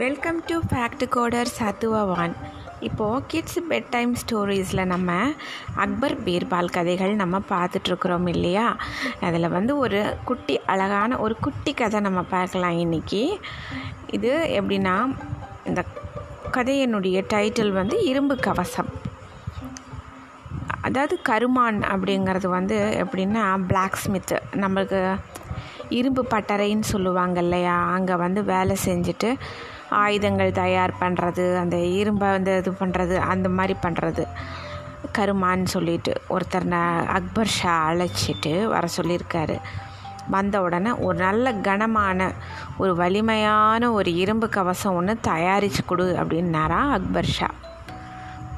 Welcome to fact coder சத்துவவான் இப்போது kids bed time ஸ்டோரிஸில் நம்ம அக்பர் பீர்பால் கதைகள் நம்ம பார்த்துட்ருக்குறோம் இல்லையா? அதில் வந்து ஒரு குட்டி அழகான ஒரு குட்டி கதை நம்ம பார்க்கலாம் இன்றைக்கி இது எப்படின்னா இந்த கதையினுடைய டைட்டில் வந்து இரும்பு கவசம். அதாவது கருமான் அப்படிங்கிறது வந்து எப்படின்னா பிளாக் ஸ்மித்து நம்மளுக்கு இரும்பு பட்டறைன்னு சொல்லுவாங்க இல்லையா? அங்கே வந்து வேலை செஞ்சுட்டு ஆயுதங்கள் தயார் பண்ணுறது அந்த இரும்பை வந்து இது பண்ணுறது அந்த மாதிரி பண்ணுறது கருமான்னு சொல்லிட்டு ஒருத்தர் ந அக்பர் ஷா அழைச்சிட்டு வர சொல்லியிருக்காரு. வந்த உடனே ஒரு நல்ல கனமான ஒரு வலிமையான ஒரு இரும்பு கவசம் ஒன்று தயாரித்து கொடு அப்படின்னாரா அக்பர் ஷா.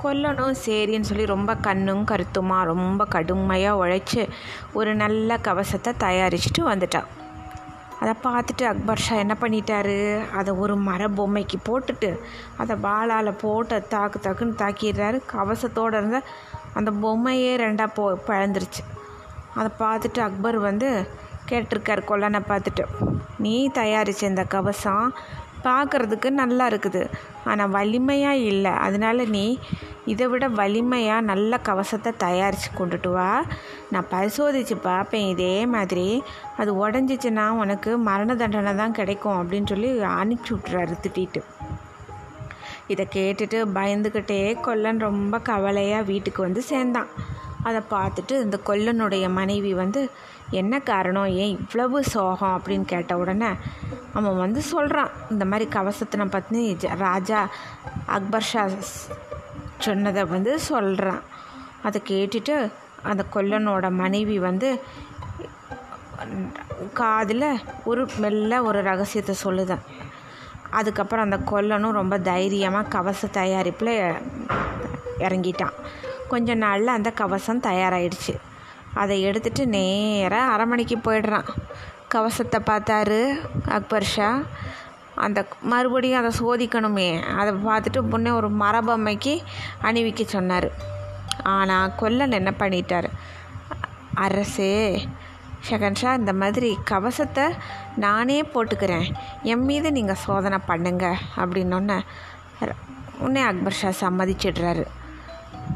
கொல்லணும் சரின்னு சொல்லி ரொம்ப கண்ணும் கருத்துமாக ரொம்ப கடுமையாக உழைச்சி ஒரு நல்ல கவசத்தை தயாரிச்சுட்டு வந்துட்டான். அதை பார்த்துட்டு அக்பர் ஷா என்ன பண்ணிட்டாரு? அதை ஒரு மர பொம்மைக்கு போட்டுட்டு அதை பாலால் போட்டு தாக்கு தாக்குன்னு தாக்கிடுறாரு. கவசத்தோடு இருந்த அந்த பொம்மையே ரெண்டாக போ பழந்துருச்சு அதை பார்த்துட்டு அக்பர் வந்து கேட்டிருக்கார் கொல்லனை பார்த்துட்டு. நீ தயாரித்த இந்த கவசம் பார்க்குறதுக்கு நல்லா இருக்குது. ஆனால் வலிமையாக இல்லை. அதனால நீ இதை விட வலிமையாக நல்ல கவசத்தை தயாரித்து கொண்டுட்டு வா. நான் பரிசோதித்து பார்ப்பேன். இதே மாதிரி அது உடஞ்சிச்சின்னா உனக்கு மரண தண்டனை தான் கிடைக்கும் அப்படின்னு சொல்லி அனுப்பிச்சி விட்றாரு திட்டிட்டு. இதை கேட்டுட்டு பயந்துக்கிட்டே கொல்லன் ரொம்ப கவலையாக வீட்டுக்கு வந்து சேர்ந்தான். அதை பார்த்துட்டு இந்த கொல்லனுடைய மனைவி வந்து என்ன காரணம்? ஏன் இவ்வளவு சோகம்? அப்படின்னு கேட்ட உடனே அவன் வந்து சொல்கிறான் இந்த மாதிரி கவசத்தினை பற்றி ராஜா அக்பர் ஷா சொன்னதை வந்து சொல்கிறான் அதை கேட்டுட்டு அந்த கொல்லனோட மனைவி வந்து காதில் ஒரு மெல்ல ஒரு ரகசியத்தை சொல்லுதான் அதுக்கப்புறம் அந்த கொல்லனும் ரொம்ப தைரியமாக கவச தயாரிப்பில் இறங்கிட்டான். கொஞ்ச நாளில் அந்த கவசம் தயாராகிடுச்சு அதை எடுத்துகிட்டு நேராக அரமனைக்கு போயிடுறான். கவசத்தை பார்த்தாரு அக்பர் ஷா. அந்த மறுபடியும் அதை சோதிக்கணுமே. அதை பார்த்துட்டு முன்னே ஒரு மரபொம்மைக்கு அணிவிக்க சொன்னார். ஆனால் கொல்லன் என்ன பண்ணிட்டார்? அரசே ஷகன்ஷா இந்த மாதிரி கவசத்தை நானே போட்டுக்கிறேன். என் மீது நீங்கள் சோதனை பண்ணுங்க அப்படின்னொன்னே உடனே அக்பர் ஷா சம்மதிச்சிடுறாரு.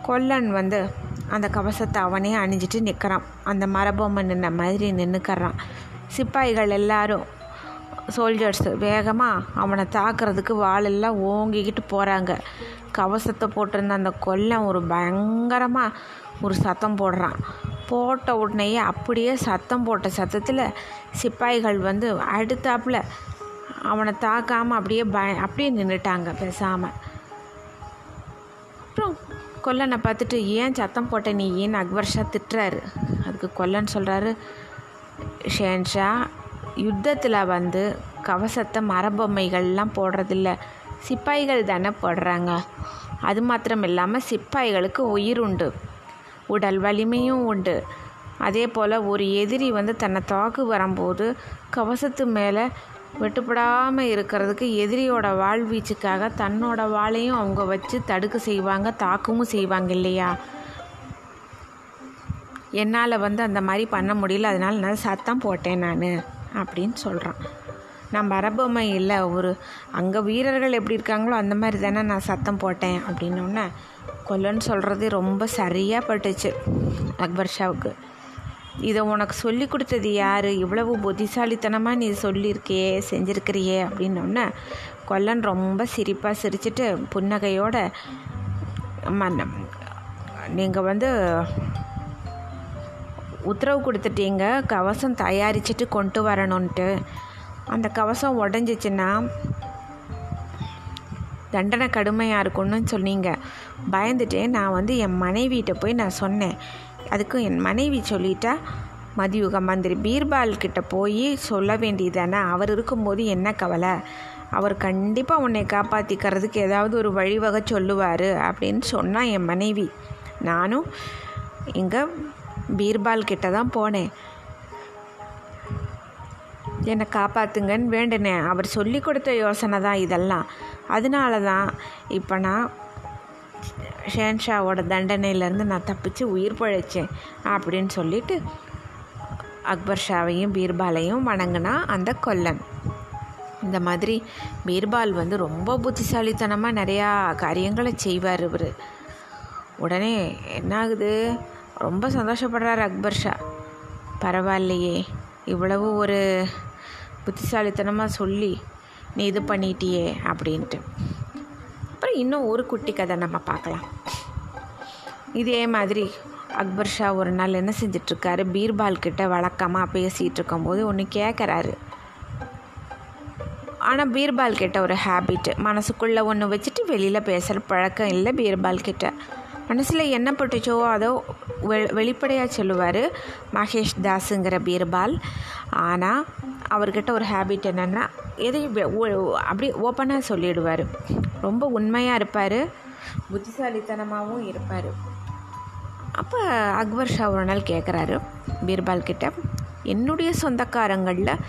கொல்லன் வந்து அந்த கவசத்தை அவனே அணிஞ்சிட்டு நிற்கிறான் அந்த மரபொம்மை நின்ன மாதிரி நின்றுக்கறான் சிப்பாய்கள் எல்லாரும் சோல்ஜர்ஸ் வேகமாக அவனை தாக்குறதுக்கு வாளெல்லாம் ஓங்கிக்கிட்டு போகிறாங்க கவசத்தை போட்டிருந்த அந்த கொல்லன் ஒரு பயங்கரமாக ஒரு சத்தம் போடுறான். போட்ட உடனேயே அப்படியே சத்தம் போட்ட சத்தத்தில் சிப்பாய்கள் வந்து அடுத்தாப்புல அவனை தாக்காமல் அப்படியே பய அப்படியே நின்றுட்டாங்க பேசாமல் அப்புறம் கொல்லனை பார்த்துட்டு ஏன் சத்தம் போட்ட நீ ஏன் அக்பர் ஷா திட்டுறாரு? அதுக்கு கொல்லன் சொல்கிறாரு ஷேன்ஷா யுத்தத்தில் வந்து கவசத்தை மரபொம்மைகள்லாம் போடுறதில்ல. சிப்பாய்கள் தானே போடுறாங்க. அது மாத்திரம் இல்லாமல் சிப்பாய்களுக்கு உயிர் உண்டு. உடல் வலிமையும் உண்டு. அதே போல் ஒரு எதிரி வந்து தன்னை தாக்கு வரும்போது கவசத்து மேலே வெட்டுப்படாமல் இருக்கிறதுக்கு எதிரியோட வாழ்வீச்சுக்காக தன்னோட வாளையும் அவங்க வச்சு தடுக்க செய்வாங்க தாக்கவும் செய்வாங்க இல்லையா? என்னால் வந்து அந்த மாதிரி பண்ண முடியல அதனால் நான் சத்தம் போட்டேன் நான் அப்படின்னு சொல்கிறான் நான் அரபமை இல்லை ஒரு அங்கே வீரர்கள் எப்படி இருக்காங்களோ அந்த மாதிரி தானே நான் சத்தம் போட்டேன் அப்படின்னோடனே கொல்லன்னு சொல்கிறது ரொம்ப சரியாக பட்டுச்சு அக்பர் ஷாவுக்கு. இதை உனக்கு சொல்லி கொடுத்தது யார்? இவ்வளவு புத்திசாலித்தனமாக நீ சொல்லியிருக்கியே செஞ்சுருக்கிறியே அப்படின்னோடனே கொல்லன் ரொம்ப சிரிப்பாக சிரிச்சிட்டு புன்னகையோட நீங்கள் வந்து உத்தரவு கொடுத்துட்டீங்க கவசம் தயாரிச்சுட்டு கொண்டு வரணுன்ட்டு அந்த கவசம் உடஞ்சிச்சின்னா தண்டனை கடுமையாக இருக்கும்னு சொன்னீங்க. பயந்துட்டு நான் வந்து என் மனைவிகிட்ட போய் நான் சொன்னேன். அதுக்கும் என் மனைவி சொல்லிட்டா மதியுக மந்திரி பீர்பால் கிட்ட போய் சொல்ல வேண்டியதானே அவர் இருக்கும்போது என்ன கவலை? அவர் கண்டிப்பாக உன்னை காப்பாற்றிக்கிறதுக்கு ஏதாவது ஒரு வழிவகை சொல்லுவார் அப்படின்னு சொன்னான் என் மனைவி. நானும் இங்கே பீர்பால் கிட்ட தான் போனேன். என்னை காப்பாற்றுங்கன்னு வேண்டினேன். அவர் சொல்லி கொடுத்த யோசனை தான் இதெல்லாம். அதனால தான் இப்போ நான் ஷேன்ஷாவோட தண்டனையிலேருந்து நான் தப்பிச்சு உயிர் பழைச்சேன் அப்படின்னு சொல்லிட்டு அக்பர் ஷாவையும் பீர்பாலையும் வணங்கினா அந்த கொல்லன். இந்த மாதிரி பீர்பால் வந்து ரொம்ப புத்திசாலித்தனமாக நிறையா காரியங்களை செய்வார் இவர். உடனே என்ன ஆகுது ரொம்ப சந்தோஷப்படுறார் அக்பர் ஷா. பரவாயில்லையே இவ்வளவு ஒரு புத்திசாலித்தனமாக சொல்லி நீ இது பண்ணிட்டியே அப்படின்ட்டு. இன்னும் ஒரு குட்டி கதை நம்ம பார்க்கலாம். இதே மாதிரி அக்பர் ஷா ஒரு நாள் என்ன செஞ்சிட்ருக்காரு? பீர்பால் கிட்ட வழக்கமாக பேசிகிட்டு இருக்கும்போது ஒன்று கேட்குறாரு ஆனால் பீர்பால் கிட்ட ஒரு ஹேபிட்டு மனசுக்குள்ளே ஒன்று வச்சுட்டு வெளியில் பேசுகிற பழக்கம் இல்லை பீர்பால் கிட்ட. மனசில் என்ன பட்டுச்சோ அதோ வெ வெளிப்படையாக சொல்லுவார் மகேஷ் தாஸுங்கிற பீர்பால். ஆனால் அவர்கிட்ட ஒரு ஹேபிட் என்னென்னா எதையும் அப்படி ஓப்பனாக சொல்லிடுவார். ரொம்ப உண்மையாக இருப்பார் புத்திசாலித்தனமாகவும் இருப்பார். அப்போ அக்பர் ஷா ஒரு நாள் கேட்குறாரு பீர்பால் கிட்ட என்னுடைய சொந்தக்காரங்களில்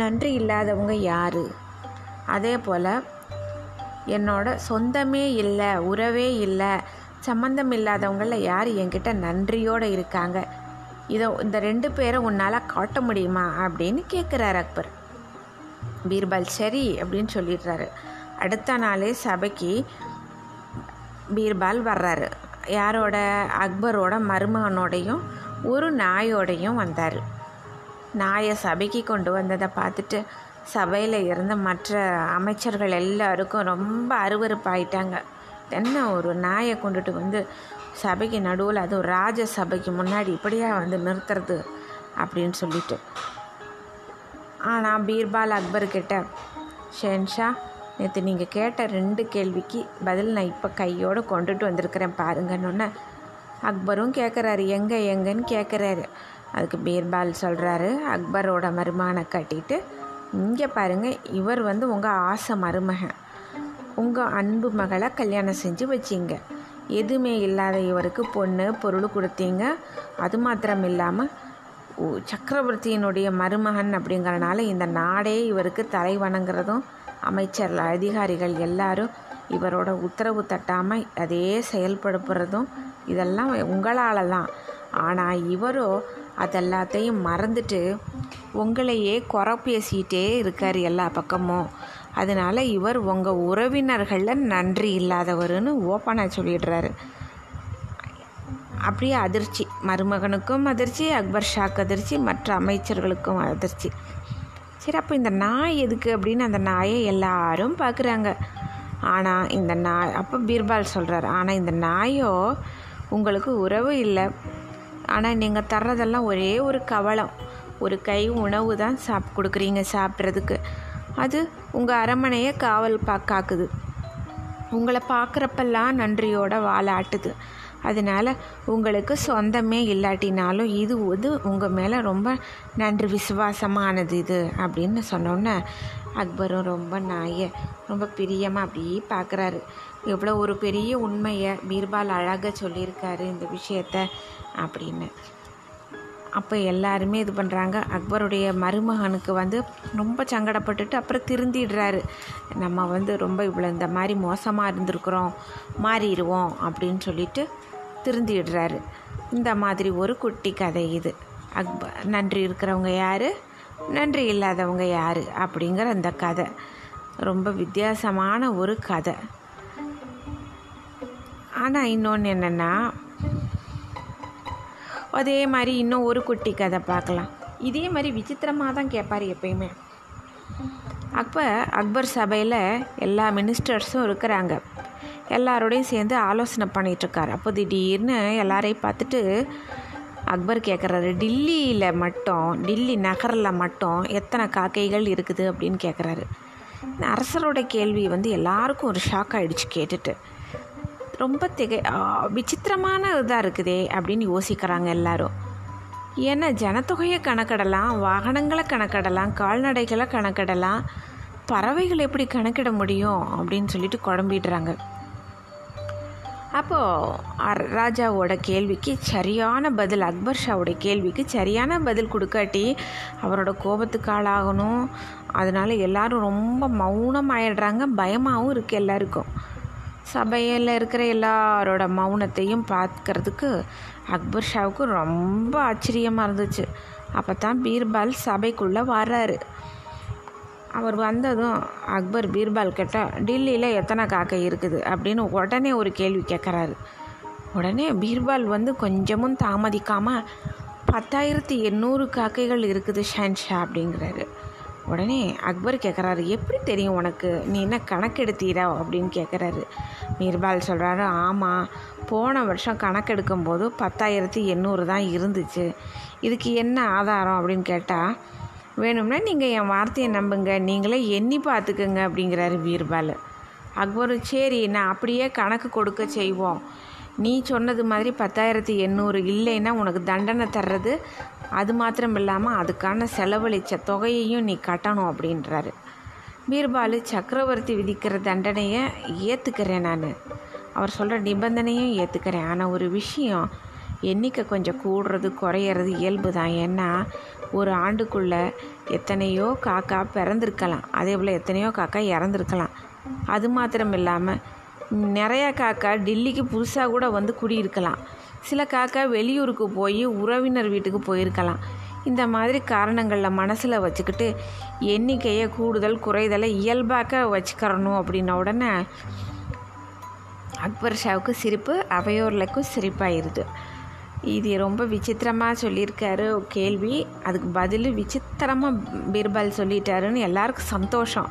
நன்றி இல்லாதவங்க யார்? அதே போல் என்னோட சொந்தமே இல்லை உறவே இல்லை சம்மந்தம் இல்லாதவங்களில் யார் என்கிட்ட நன்றியோடு இருக்காங்க? இதை இந்த ரெண்டு பேரை உன்னால் காட்ட முடியுமா? அப்படின்னு கேட்குறாரு அக்பர். பீர்பால் சரி அப்படின்னு சொல்லிடுறாரு. அடுத்த நாளே சபைக்கு பீர்பால் வர்றாரு. யாரோட? அக்பரோட மருமகனோடையும் ஒரு நாயோடையும் வந்தார். நாயை சபைக்கு கொண்டு வந்ததை பார்த்துட்டு சபையில் இருந்த மற்ற அமைச்சர்கள் எல்லாருக்கும் ரொம்ப அருவறுப்பாயிட்டாங்க என்ன ஒரு நாயை கொண்டுட்டு வந்து சபைக்கு நடுவில் அதுவும் ராஜ சபைக்கு முன்னாடி இப்படியா வந்து நிறுத்துறது அப்படின்னு சொல்லிட்டு. ஆனால் பீர்பால் அக்பர்கிட்ட ஷென்ஷா நேற்று நீங்கள் கேட்ட ரெண்டு கேள்விக்கு பதில் நான் இப்போ கையோடு கொண்டுட்டு வந்திருக்கிறேன் பாருங்கன்னு அக்பரும் கேட்குறாரு எங்கே எங்கன்னு கேட்குறாரு அதுக்கு பீர்பால் சொல்கிறாரு அக்பரோட மருமானை கட்டிட்டு இங்கே பாருங்கள் இவர் வந்து உங்கள் ஆசை மருமகன். உங்கள் அன்பு மகளை கல்யாணம் செஞ்சு வச்சிங்க. எதுவுமே இல்லாத இவருக்கு பொண்ணு பொருள் கொடுத்தீங்க. அது மாத்திரம் இல்லாமல் சக்கரவர்த்தியினுடைய மருமகன் அப்படிங்கிறனால இந்த நாடே இவருக்கு தலை வணங்குறதும் அமைச்சர் அதிகாரிகள் எல்லாரும் இவரோட உத்தரவு தட்டாமல் அதே செயல்படுப்புறதும் இதெல்லாம் உங்களால் தான் ஆனால் இவரோ அதெல்லாத்தையும் மறந்துட்டு உங்களையே குறை பேசிகிட்டே இருக்கார் எல்லா பக்கமும். அதனால் இவர் உங்கள் உறவினர்களில் நன்றி இல்லாதவர்னு ஓப்பனாக சொல்லிடுறாரு. அப்படியே அதிர்ச்சி. மருமகனுக்கும் அதிர்ச்சி அக்பர் ஷாக் அதிர்ச்சி மற்ற அமைச்சர்களுக்கும் அதிர்ச்சி. சரி அப்போ இந்த நாய் எதுக்கு அப்படின்னு அந்த நாயை எல்லாரும் பார்க்குறாங்க ஆனால் இந்த நாய் அப்போ பீர்பால் சொல்கிறார் ஆனால் இந்த நாயோ உங்களுக்கு உறவு இல்லை. ஆனால் நீங்கள் தர்றதெல்லாம் ஒரே ஒரு கவலம். ஒரு கை உணவு தான் சாப் கொடுக்குறீங்க சாப்பிட்றதுக்கு. அது உங்கள் அரமனையை காவல் பா காக்குது. உங்களை பார்க்குறப்பெல்லாம் நன்றியோட வாழாட்டுது அதனால் உங்களுக்கு சொந்தமே இல்லாட்டினாலும் இது வந்து உங்கள் மேலே ரொம்ப நன்றி விசுவாசமானது இது அப்படின்னு சொன்னோன்னே அக்பரும் ரொம்ப நாயை ரொம்ப பிரியமாக அப்படியே பார்க்குறாரு எவ்வளோ ஒரு பெரிய உண்மையை பீர்பால் அழகாக சொல்லியிருக்காரு இந்த விஷயத்த அப்படின்னு. அப்போ எல்லாருமே இது பண்ணுறாங்க அக்பருடைய மருமகனுக்கு வந்து ரொம்ப சங்கடப்பட்டுட்டு அப்புறம் திருந்திடுறாரு. நம்ம வந்து ரொம்ப இவ்வளோ இந்த மாதிரி மோசமாக இருந்திருக்கிறோம் மாறிடுவோம் அப்படின்னு சொல்லிட்டு திருந்திடுறாரு. இந்த மாதிரி ஒரு குட்டி கதை இது. அக்ப நன்றி இருக்கிறவங்க யார்? நன்றி இல்லாதவங்க யார்? அப்படிங்கிற அந்த கதை. ரொம்ப வித்தியாசமான ஒரு கதை. ஆனால் இன்னொன்று என்னென்னா அதே மாதிரி இன்னும் ஒரு குட்டி கதை பார்க்கலாம். இதே மாதிரி விசித்திரமாக தான் கேட்பார் எப்பயுமே. அப்போ அக்பர் சபையில் எல்லா மினிஸ்டர்ஸும் இருக்கிறாங்க. எல்லாரோடையும் சேர்ந்து ஆலோசனை பண்ணிகிட்ருக்காரு அப்போ திடீர்னு எல்லாரையும் பார்த்துட்டு அக்பர் கேட்குறாரு டில்லியில் மட்டும் டில்லி நகரில் மட்டும் எத்தனை காக்கைகள் இருக்குது? அப்படின்னு கேட்குறாரு அரசரோட கேள்வி வந்து எல்லாருக்கும் ஒரு ஷாக் ஆகிடுச்சு கேட்டுட்டு. ரொம்ப திகை விசித்திரமான இதாக இருக்குதே அப்படின்னு யோசிக்கிறாங்க எல்லாரும். ஏன்னா ஜனத்தொகையை கணக்கிடலாம் வாகனங்களை கணக்கிடலாம் கால்நடைகளை கணக்கிடலாம் பறவைகள் எப்படி கணக்கிட முடியும் அப்படின்னு சொல்லிட்டு குழம்பிடுறாங்க. அப்போது ராஜாவோட கேள்விக்கு சரியான பதில் அக்பர் ஷாவோட கேள்விக்கு சரியான பதில் கொடுக்காட்டி அவரோட கோபத்துக்கு ஆளாகணும். அதனால் எல்லோரும் ரொம்ப மௌனமாயிடுறாங்க. பயமாகவும் இருக்குது எல்லாருக்கும். சபையில் இருக்கிற எல்லாரோட மௌனத்தையும் பார்க்கறதுக்கு அக்பர் ஷாவுக்கு ரொம்ப ஆச்சரியமாக இருந்துச்சு. அப்போ தான் பீர்பால் சபைக்குள்ளே வர்றாரு. அவர் வந்ததும் அக்பர் பீர்பால் கிட்ட டில்லியில் எத்தனை காக்கை இருக்குது? அப்படின்னு உடனே ஒரு கேள்வி கேட்குறாரு உடனே பீர்பால் வந்து கொஞ்சமும் தாமதிக்காமல் பத்தாயிரத்தி எண்ணூறு காக்கைகள் இருக்குது ஷான்ஷா அப்படிங்கிறாரு. உடனே அக்பர் கேட்குறாரு எப்படி தெரியும் உனக்கு? நீ என்ன கணக்கெடுத்தீரா? அப்படின்னு கேட்குறாரு மீர்பால் சொல்கிறாரு ஆமாம் போன வருஷம் கணக்கெடுக்கும் போது பத்தாயிரத்தி எண்ணூறு தான் இருந்துச்சு. இதுக்கு என்ன ஆதாரம்? அப்படின்னு கேட்டால் வேணும்னா நீங்கள் என் வார்த்தையை நம்புங்க. நீங்களே எண்ணி பார்த்துக்குங்க அப்படிங்கிறாரு பீர்பால் அக்பரும் சரி நான் அப்படியே கணக்கு கொடுக்க செய்வோம். நீ சொன்னது மாதிரி பத்தாயிரத்தி எண்ணூறு இல்லைன்னா உனக்கு தண்டனை தர்றது அது மாத்திரம் இல்லாமல் அதுக்கான செலவழித்த தொகையையும் நீ கட்டணும் அப்படின்றாரு. பீர்பால் சக்கரவர்த்தி விதிக்கிற தண்டனையை ஏற்றுக்கிறேன் நான். அவர் சொல்கிற நிபந்தனையும் ஏற்றுக்கிறேன் ஆனால் ஒரு விஷயம் எண்ணிக்கை கொஞ்சம் கூடுறது குறையிறது இயல்பு தான் ஏன்னா ஒரு ஆண்டுக்குள்ளே எத்தனையோ காக்கா பிறந்திருக்கலாம். அதே போல் எத்தனையோ காக்கா இறந்துருக்கலாம். அது மாத்திரம் இல்லாமல் நிறையா காக்கா டெல்லிக்கு புதுசாக கூட வந்து குடியிருக்கலாம். சில காக்கா வெளியூருக்கு போய் உறவினர் வீட்டுக்கு போயிருக்கலாம். இந்த மாதிரி காரணங்களில் மனசில் வச்சுக்கிட்டு எண்ணிக்கையை கூடுதல் குறைதலை இயல்பாக வச்சுக்கிறணும் அப்படின்ன உடனே அக்பர் ஷாவுக்கு சிரிப்பு அவையோர்லக்கும் சிரிப்பாயிருது. இது ரொம்ப விசித்திரமாக சொல்லியிருக்காரு கேள்வி. அதுக்கு பதில் விசித்திரமாக பீர்பால் சொல்லிட்டாருன்னு எல்லாருக்கும் சந்தோஷம்.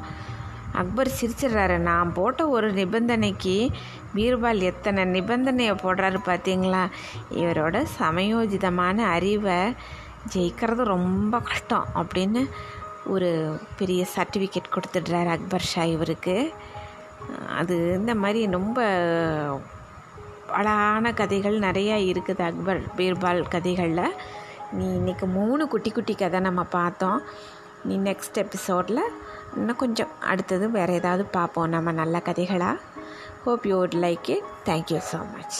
அக்பர் சிரிச்சிடுறாரு. நான் போட்ட ஒரு நிபந்தனைக்கு பீர்பால் எத்தனை நிபந்தனையை போடுறாரு பார்த்தீங்களா இவரோட சமயோஜிதமான அறிவை ஜெயிக்கிறது ரொம்ப கஷ்டம் அப்படின்னு ஒரு பெரிய சர்டிஃபிகேட் கொடுத்துட்றாரு அக்பர் ஷா இவருக்கு. அது இந்த மாதிரி ரொம்ப அழகான கதைகள் நிறையா இருக்குது அக்பர் பீர்பால் கதைகளில். நீ இன்றைக்கி மூணு குட்டி குட்டி கதை நம்ம பார்த்தோம். நீ நெக்ஸ்ட் எபிசோடில் இன்னும் கொஞ்சம் அடுத்தது வேறு ஏதாவது பார்ப்போம். நம்ம நல்ல கதைகளாக hope you would like it thank you so much